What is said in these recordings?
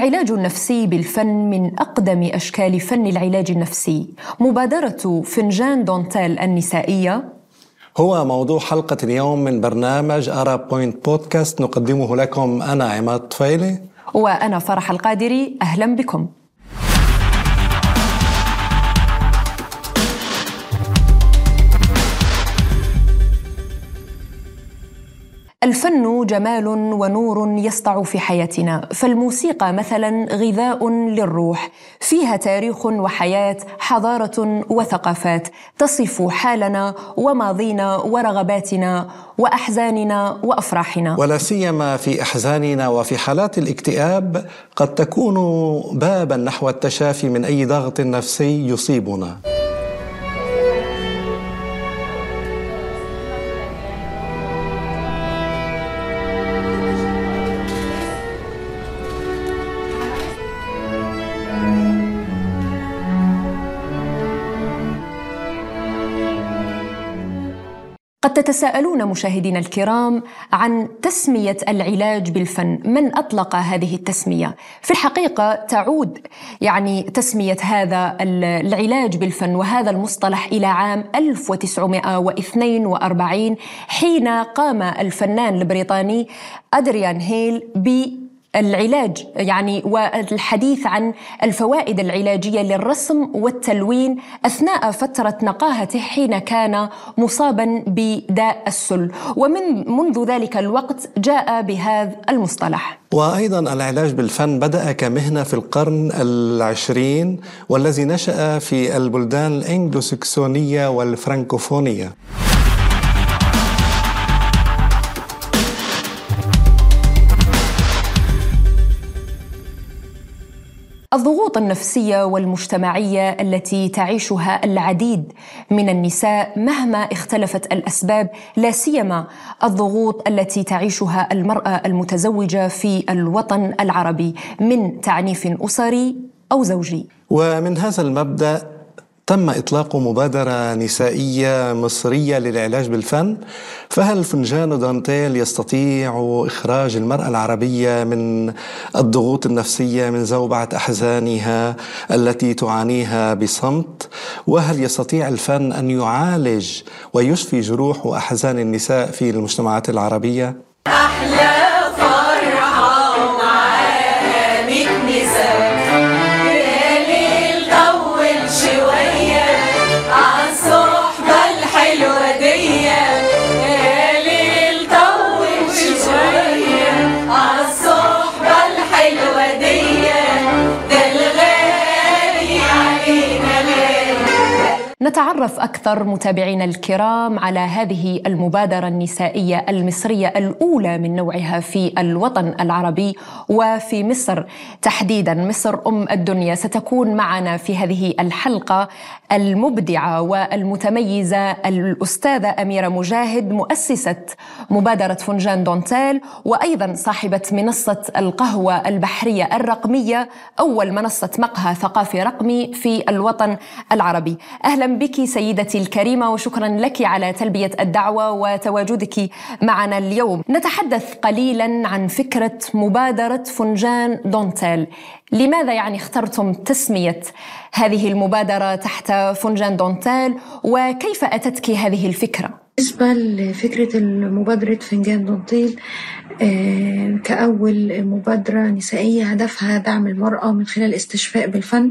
العلاج النفسي بالفن من أقدم أشكال فن العلاج النفسي. مبادرة فنجان دونتيل النسائية. هو موضوع حلقة اليوم من برنامج أرا بوينت بودكاست نقدمه لكم أنا عماد طفيلي. وأنا فرح القادري. أهلا بكم. الفن جمال ونور يسطع في حياتنا فالموسيقى مثلا غذاء للروح فيها تاريخ وحياة حضارة وثقافات تصف حالنا وماضينا ورغباتنا وأحزاننا وأفراحنا. ولا سيما في أحزاننا وفي حالات الاكتئاب قد تكون بابا نحو التشافي من أي ضغط نفسي يصيبنا. تتساءلون مشاهدينا الكرام عن تسمية العلاج بالفن، من أطلق هذه التسمية؟ في الحقيقة تعود يعني تسمية هذا العلاج بالفن وهذا المصطلح إلى عام 1942 حين قام الفنان البريطاني أدريان هيل ب العلاج يعني والحديث عن الفوائد العلاجية للرسم والتلوين أثناء فترة نقاهته حين كان مصابا بداء السل. ومن منذ ذلك الوقت جاء بهذا المصطلح. وأيضا العلاج بالفن بدأ كمهنة في القرن العشرين والذي نشأ في البلدان الإنجلوسكسونية والفرنكوفونية. الضغوط النفسية والمجتمعية التي تعيشها العديد من النساء مهما اختلفت الأسباب لا سيما الضغوط التي تعيشها المرأة المتزوجة في الوطن العربي من تعنيف أسري أو زوجي. ومن هذا المبدأ تم إطلاق مبادرة نسائية مصرية للعلاج بالفن فهل فنجان دانتيل يستطيع إخراج المرأة العربية من الضغوط النفسية من زوبعة أحزانها التي تعانيها بصمت وهل يستطيع الفن أن يعالج ويشفي جروح وأحزان النساء في المجتمعات العربية؟ أحلى نتعرف أكثر متابعينا الكرام على هذه المبادرة النسائية المصرية الأولى من نوعها في الوطن العربي وفي مصر. تحديدا مصر أم الدنيا. ستكون معنا في هذه الحلقة المبدعة والمتميزة الأستاذة أميرة مجاهد مؤسسة مبادرة فنجان دونتيل وأيضا صاحبة منصة القهوة البحرية الرقمية أول منصة مقهى ثقافي رقمي في الوطن العربي. أهلا بك سيدتي الكريمة وشكرا لك على تلبية الدعوة وتواجدك معنا اليوم. نتحدث قليلا عن فكرة مبادرة فنجان دونتيل. لماذا يعني اخترتم تسمية هذه المبادرة تحت فنجان دونتيل وكيف أتتك هذه الفكرة؟ بالنسبة لفكرة مبادرة فنجان دونتيل آه، كأول مبادرة نسائية هدفها دعم المرأة من خلال الاستشفاء بالفن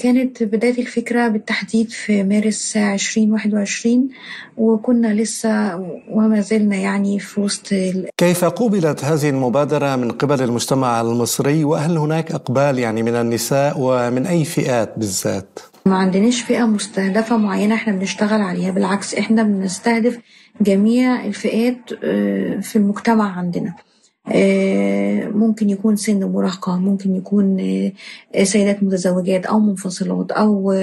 كانت بداية الفكرة بالتحديد في مارس عشرين واحد وعشرين وكنا لسه وما زلنا يعني في وسط كيف قوبلت هذه المبادرة من قبل المجتمع المصري وهل هناك إقبال يعني من النساء ومن أي فئات بالذات؟ ما عندناش فئة مستهدفة معينة إحنا بنشتغل عليها بالعكس إحنا بنستهدف جميع الفئات آه، في المجتمع عندنا آه، ممكن يكون سن مراهقة ممكن يكون آه، سيدات متزوجات أو منفصلات أو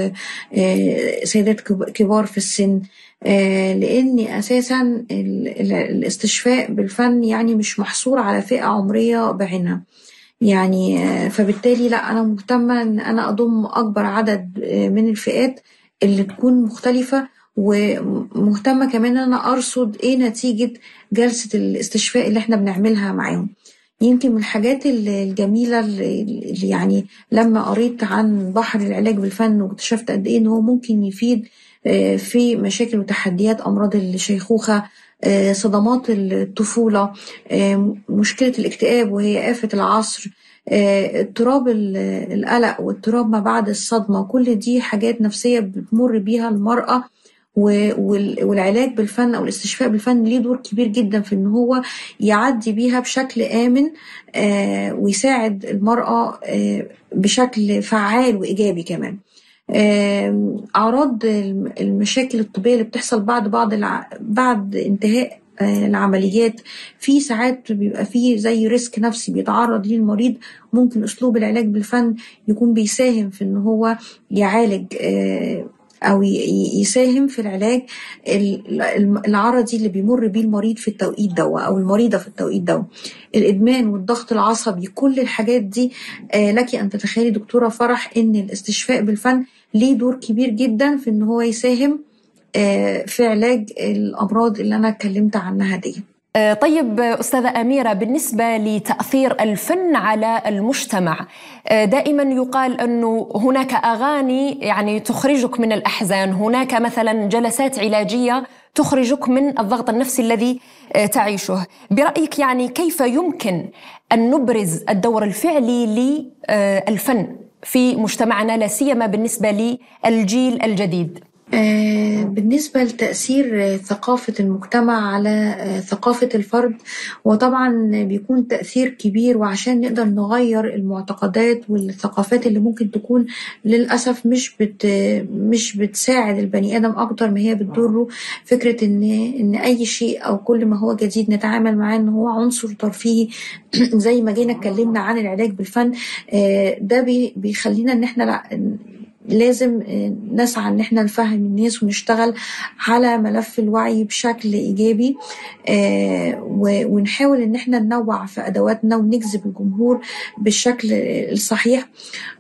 سيدات كبار في السن. لأن أساسا الاستشفاء بالفن يعني مش محصور على فئة عمرية بعينها. يعني فبالتالي لا أنا مهتمة إن أنا أضم أكبر عدد من الفئات اللي تكون مختلفة ومهتمة كمان إن أنا أرصد إيه نتيجة جلسة الاستشفاء اللي إحنا بنعملها معاهم. يمكن من الحاجات الجميلة اللي يعني لما قريت عن بحر العلاج بالفن واكتشفت قد إيه إن هو ممكن يفيد في مشاكل وتحديات أمراض الشيخوخة صدمات الطفولة مشكلة الاكتئاب وهي آفة العصر اضطراب القلق واضطراب ما بعد الصدمة. كل دي حاجات نفسية بتمر بيها المرأة والعلاج بالفن أو الاستشفاء بالفن ليه دور كبير جدا في إن هو يعدي بيها بشكل آمن ويساعد المرأة بشكل فعال وإيجابي كمان أعراض المشاكل الطبية اللي بتحصل بعد بعض. بعد انتهاء العمليات في ساعات بيبقى فيه زي ريسك نفسي بيتعرض ليه المريض ممكن أسلوب العلاج بالفن يكون بيساهم في إن هو يعالج أو يساهم في العلاج العرضي اللي بيمر بيه المريض في التوقيت ده أو المريضة في التوقيت ده. الإدمان والضغط العصبي كل الحاجات دي لك أن تتخيلي دكتورة فرح إن الاستشفاء بالفن ليه دور كبير جدا في إن هو يساهم في علاج الأمراض اللي أنا اتكلمت عنها دي. طيب أستاذة أميرة بالنسبة لتأثير الفن على المجتمع دائما يقال انه هناك أغاني يعني تخرجك من الأحزان هناك مثلا جلسات علاجية تخرجك من الضغط النفسي الذي تعيشه. برأيك يعني كيف يمكن أن نبرز الدور الفعلي للفن في مجتمعنا لا سيما بالنسبة للجيل الجديد؟ بالنسبة لتأثير ثقافة المجتمع على ثقافة الفرد وطبعا بيكون تأثير كبير وعشان نقدر نغير المعتقدات والثقافات اللي ممكن تكون للأسف مش بت مش بتساعد البني آدم أكتر ما هي بتضره. فكرة إن إن أي شيء أو كل ما هو جديد نتعامل معاه إن هو عنصر ترفيهي. زي ما جينا اتكلمنا عن العلاج بالفن ده بيخلينا إن إحنا لازم نسعى إن إحنا نفهم الناس ونشتغل على ملف الوعي بشكل إيجابي ونحاول إن إحنا ننوع في أدواتنا ونجذب الجمهور بالشكل الصحيح.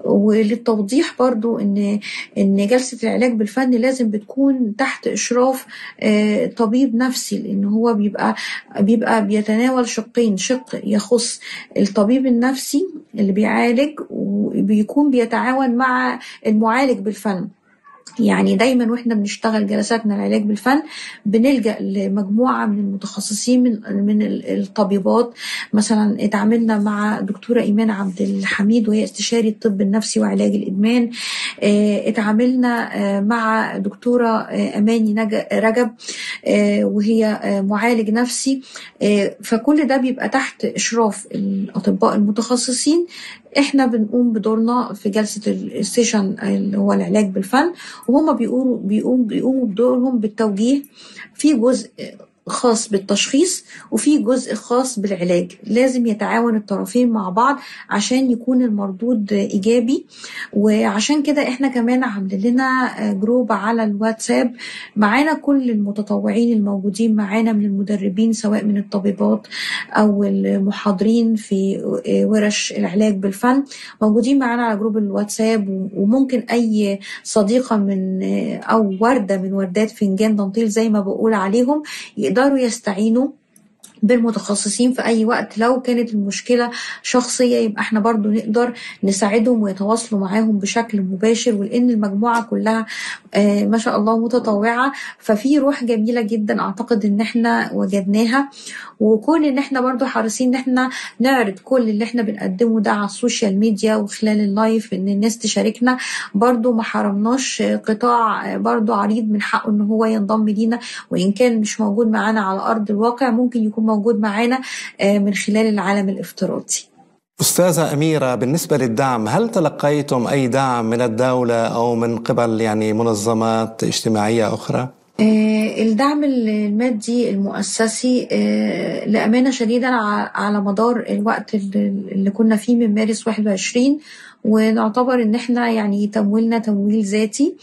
وللتوضيح برضو إن إن جلسة العلاج بالفن لازم بتكون تحت إشراف طبيب نفسي لأن هو بيبقى بيبقى بيتناول شقين شق يخص الطبيب النفسي اللي بيعالج وبيكون بيتعاون مع المعالج بالفن. يعني دايما وإحنا بنشتغل جلساتنا العلاج بالفن بنلجأ لمجموعة من المتخصصين من من الطبيبات. مثلا اتعاملنا مع دكتورة إيمان عبد الحميد وهي استشاري الطب النفسي وعلاج الإدمان. اتعاملنا مع دكتورة أماني رجب وهي معالج نفسي. فكل ده بيبقى تحت إشراف الأطباء المتخصصين. إحنا بنقوم بدورنا في جلسة ال session اللي هو العلاج بالفن وهما بيقولوا بيقوم بيقوموا بدورهم بالتوجيه في جزء خاص بالتشخيص وفي جزء خاص بالعلاج. لازم يتعاون الطرفين مع بعض عشان يكون المردود إيجابي. وعشان كده إحنا كمان عاملين لنا group على الواتساب. معانا كل المتطوعين الموجودين معانا من المدربين سواء من الطبيبات أو المحاضرين في ورش العلاج بالفن. موجودين معانا على جروب الواتساب. وممكن أي صديقة من أو وردة من وردات فنجان دانتيل زي ما بقول عليهم يقدروا يستعينوا بالمتخصصين في أي وقت. لو كانت المشكلة شخصية يبقى إحنا برضو نقدر نساعدهم ويتواصلوا معاهم بشكل مباشر ولأن المجموعة كلها آه ما شاء الله متطوعة. ففي روح جميلة جدا أعتقد إن إحنا وجدناها. وكون إن إحنا برضو حريصين إن إحنا نعرض كل اللي إحنا بنقدمه ده على ال social media وخلال ال live إن الناس تشاركنا. برضو ما حرمناش قطاع برضو عريض من حقه إن هو ينضم لينا. وإن كان مش موجود معانا على أرض الواقع ممكن يكون موجود معانا من خلال العالم الافتراضي أستاذة أميرة بالنسبة للدعم هل تلقيتم أي دعم من الدولة أو من قبل يعني منظمات اجتماعية أخرى؟ الدعم المادي المؤسسي لأمانة شديدة على مدار الوقت اللي كنا فيه من مارس 21 ونعتبر إن إحنا يعني تمويلنا تمويل ذاتي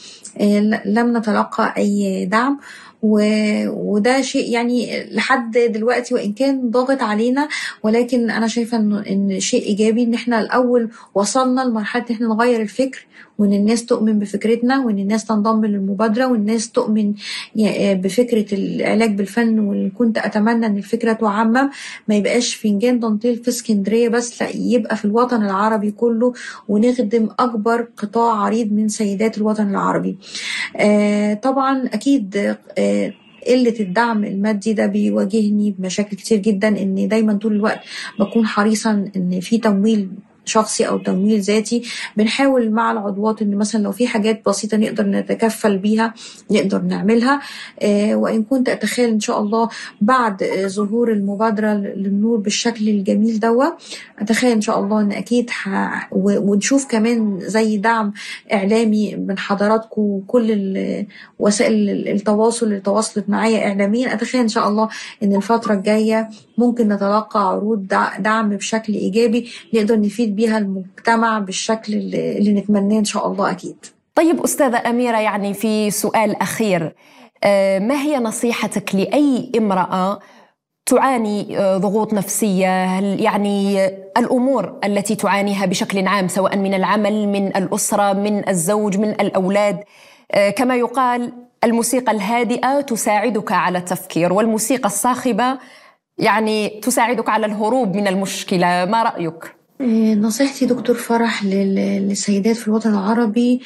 لم نتلقى أي دعم وده شيء يعني لحد دلوقتي وإن كان ضاغط علينا ولكن أنا شايفة إن شيء إيجابي إن إحنا الأول وصلنا لمرحلة إن إحنا نغير الفكر وإن الناس تؤمن بفكرتنا وإن الناس تنضم للمبادرة والناس تؤمن بفكرة العلاج بالفن وكنت أتمنى إن الفكرة تعمم. ما يبقاش فنجان دانتيل في اسكندرية بس لا يبقى في الوطن العربي كله ونخدم أكبر قطاع عريض من سيدات الوطن العربي. آه طبعا أكيد آه قلة الدعم المادي ده بيواجهني بمشاكل كتير جدا إن دايما طول الوقت بكون حريصا إن في تمويل شخصي أو تمويل ذاتي بنحاول مع العضوات إن مثلا لو في حاجات بسيطة نقدر نتكفل بيها نقدر نعملها. آه وإن كنت أتخيل إن شاء الله بعد آه ظهور المبادرة للنور بالشكل الجميل دوا أتخيل إن شاء الله إن أكيد ح... ونشوف كمان زي دعم إعلامي من حضراتكم وكل وسائل التواصل اللي تواصلت معايا اعلاميا. أتخيل إن شاء الله إن الفترة الجاية ممكن نتلقى عروض دعم بشكل إيجابي نقدر نفيد بيها المجتمع بالشكل اللي, اللي نتمناه إن شاء الله أكيد. طيب أستاذة أميرة يعني في سؤال أخير. ما هي نصيحتك لأي امرأة تعاني ضغوط نفسية؟ يعني الأمور التي تعانيها بشكل عام سواء من العمل من الأسرة من الزوج من الأولاد؟ كما يقال الموسيقى الهادئة تساعدك على التفكير والموسيقى الصاخبة يعني تساعدك على الهروب من المشكلة. ما رأيك؟ نصيحتي دكتور فرح للسيدات في الوطن العربي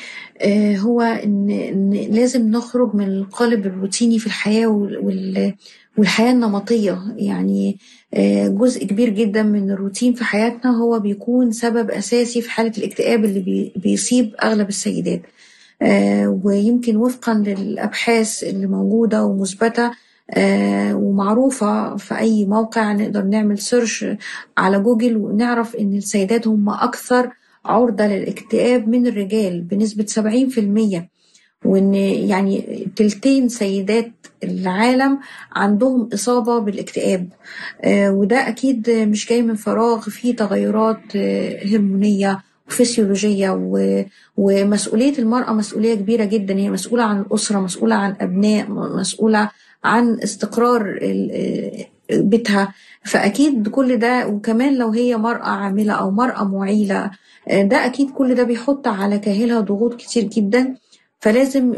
هو إن, إن لازم نخرج من القالب الروتيني في الحياة والحياة النمطية. يعني جزء كبير جدا من الروتين في حياتنا هو بيكون سبب أساسي في حالة الاكتئاب اللي بيصيب أغلب السيدات. ويمكن وفقا للأبحاث اللي موجودة ومثبتة آه ومعروفة في أي موقع نقدر نعمل search على جوجل ونعرف إن السيدات هم أكثر عرضة للاكتئاب من الرجال بنسبة 70% وإن يعني تلتين سيدات العالم عندهم إصابة بالاكتئاب آه وده أكيد مش جاي من فراغ في تغيرات آه هرمونية وفسيولوجية. ومسؤولية المرأة مسؤولية كبيرة جدا هي مسؤولة عن الأسرة مسؤولة عن أبناء مسؤولة عن استقرار بيتها. فأكيد كل ده وكمان لو هي مرأة عاملة أو مرأة معيلة ده أكيد كل ده بيحط على كاهلها ضغوط كتير جدا. فلازم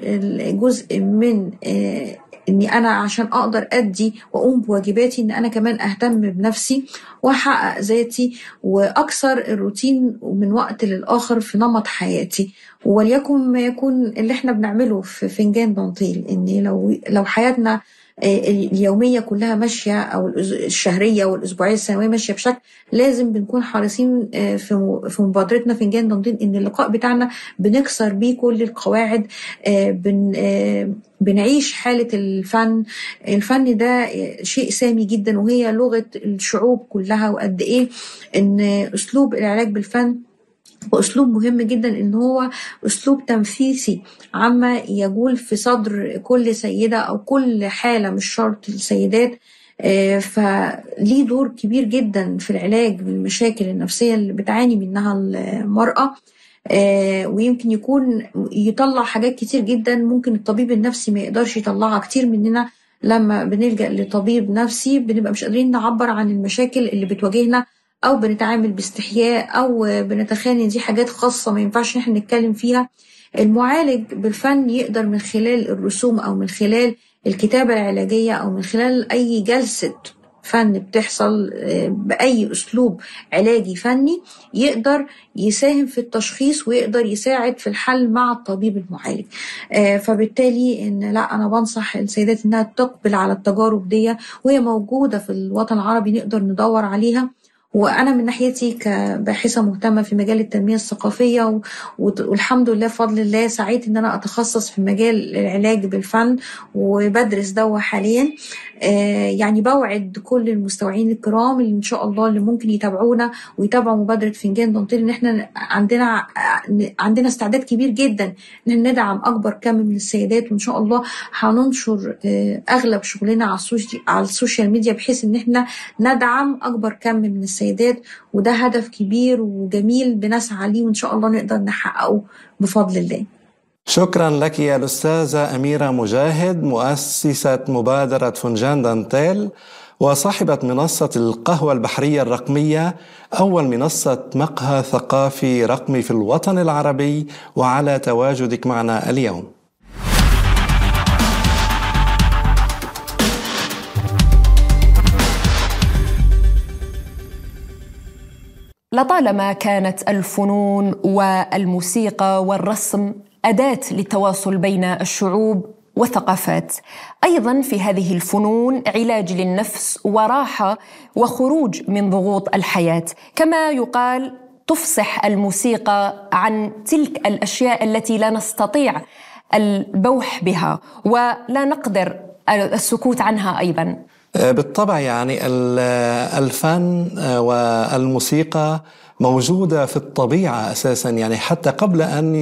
جزء من إني أنا عشان أقدر أدي وأقوم بواجباتي إن أنا كمان أهتم بنفسي وأحقق ذاتي واكسر الروتين من وقت للآخر في نمط حياتي. وليكن ما يكون اللي إحنا بنعمله في فنجان دانتيل إن لو لو حياتنا اليومية كلها ماشية أو الشهرية والأسبوعية السنوية ماشية بشكل لازم بنكون حريصين في في مبادرتنا فنجان دانتين إن اللقاء بتاعنا بنكسر بيه كل القواعد بن بنعيش حالة الفن. الفن ده شيء سامي جدا وهي لغة الشعوب كلها وقد إيه إن أسلوب العلاج بالفن واسلوب مهم جدا إن هو أسلوب تنفيسي عما يجول في صدر كل سيدة أو كل حالة مش شرط السيدات. فليه دور كبير جدا في العلاج بالمشاكل النفسية اللي بتعاني منها المرأة. ويمكن يكون يطلع حاجات كتير جدا ممكن الطبيب النفسي ما يقدرش يطلعها. كتير مننا لما بنلجأ لطبيب نفسي بنبقى مش قادرين نعبر عن المشاكل اللي بتواجهنا أو بنتعامل باستحياء أو بنتخيل ان دي حاجات خاصة ما ينفعش إحنا نتكلم فيها. المعالج بالفن يقدر من خلال الرسوم أو من خلال الكتابة العلاجية أو من خلال أي جلسة فن بتحصل بأي أسلوب علاجي فني يقدر يساهم في التشخيص ويقدر يساعد في الحل مع الطبيب المعالج. فبالتالي إن لا أنا بنصح السيدات إنها تقبل على التجارب دي وهي موجودة في الوطن العربي نقدر ندور عليها. وأنا من ناحيتي كباحثه مهتمة في مجال التنمية الثقافية والحمد لله بفضل الله سعيت إن أنا أتخصص في مجال العلاج بالفن وبدرس دوا حاليا. يعني بوعد كل المستمعين الكرام اللي إن شاء الله اللي ممكن يتابعونا ويتابعوا مبادرة فنجان دانتيل إن إحنا عندنا عندنا استعداد كبير جدا إن ندعم أكبر كم من السيدات وإن شاء الله هننشر أغلب شغلنا على ال social media بحيث إن إحنا ندعم أكبر كم من السيدات وده هدف كبير وجميل بنسعى ليه وإن شاء الله نقدر نحققه بفضل الله. شكرا لك يا الأستاذة أميرة مجاهد مؤسسة مبادرة فنجان دانتيل وصاحبة منصة القهوة البحرية الرقمية أول منصة مقهى ثقافي رقمي في الوطن العربي وعلى تواجدك معنا اليوم. لطالما كانت الفنون والموسيقى والرسم أداة للتواصل بين الشعوب والثقافات. أيضا في هذه الفنون علاج للنفس وراحة وخروج من ضغوط الحياة. كما يقال تفصح الموسيقى عن تلك الأشياء التي لا نستطيع البوح بها ولا نقدر السكوت عنها أيضا. بالطبع يعني الفن والموسيقى موجودة في الطبيعة أساسا يعني حتى قبل أن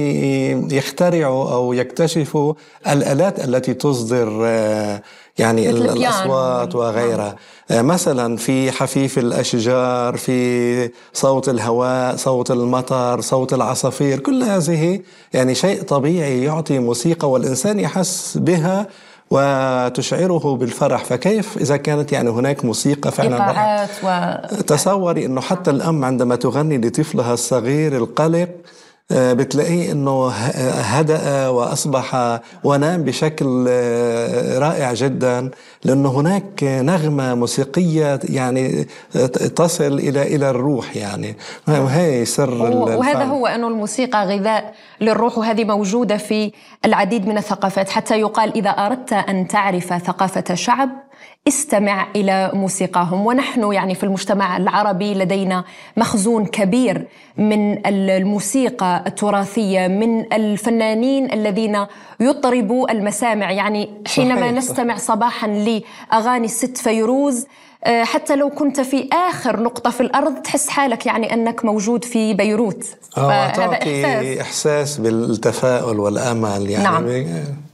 يخترعوا أو يكتشفوا الآلات التي تصدر يعني الأصوات وغيرها نعم. مثلا في حفيف الأشجار في صوت الهواء صوت المطر صوت العصافير كل هذه يعني شيء طبيعي يعطي موسيقى والإنسان يحس بها وتشعره بالفرح. فكيف إذا كانت يعني هناك موسيقى فعلا و... تصوري أنه حتى الأم عندما تغني لطفلها الصغير القلق بتلاقيه إنه هدأ وأصبح ونام بشكل آه، رائع جدا لأنه هناك نغمة موسيقية يعني تصل إلى إلى الروح يعني. هي سر وهذا هو انه الموسيقى غذاء للروح وهذه موجودة في العديد من الثقافات. حتى يقال إذا أردت أن تعرف ثقافة شعب استمع إلى موسيقاهم. ونحن يعني في المجتمع العربي لدينا مخزون كبير من الموسيقى التراثية من الفنانين الذين يطربوا المسامع. يعني حينما صحيح. نستمع صباحا لأغاني الست فيروز آه، حتى لو كنت في آخر نقطة في الأرض تحس حالك يعني أنك موجود في بيروت. فهذا إحساس. إحساس بالتفاؤل والأمل يعني. نعم.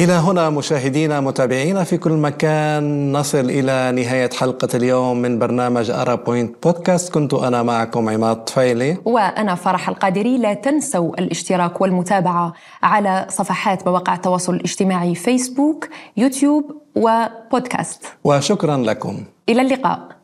إلى هنا مشاهدينا متابعينا في كل مكان. نصل إلى نهاية حلقة اليوم من برنامج أرا بوينت بودكاست كنت أنا معكم عماد طفيلي. وأنا فرح القادري. لا تنسوا الاشتراك والمتابعة على صفحات مواقع التواصل الاجتماعي فيسبوك يوتيوب وبودكاست وشكرا لكم. إلى اللقاء.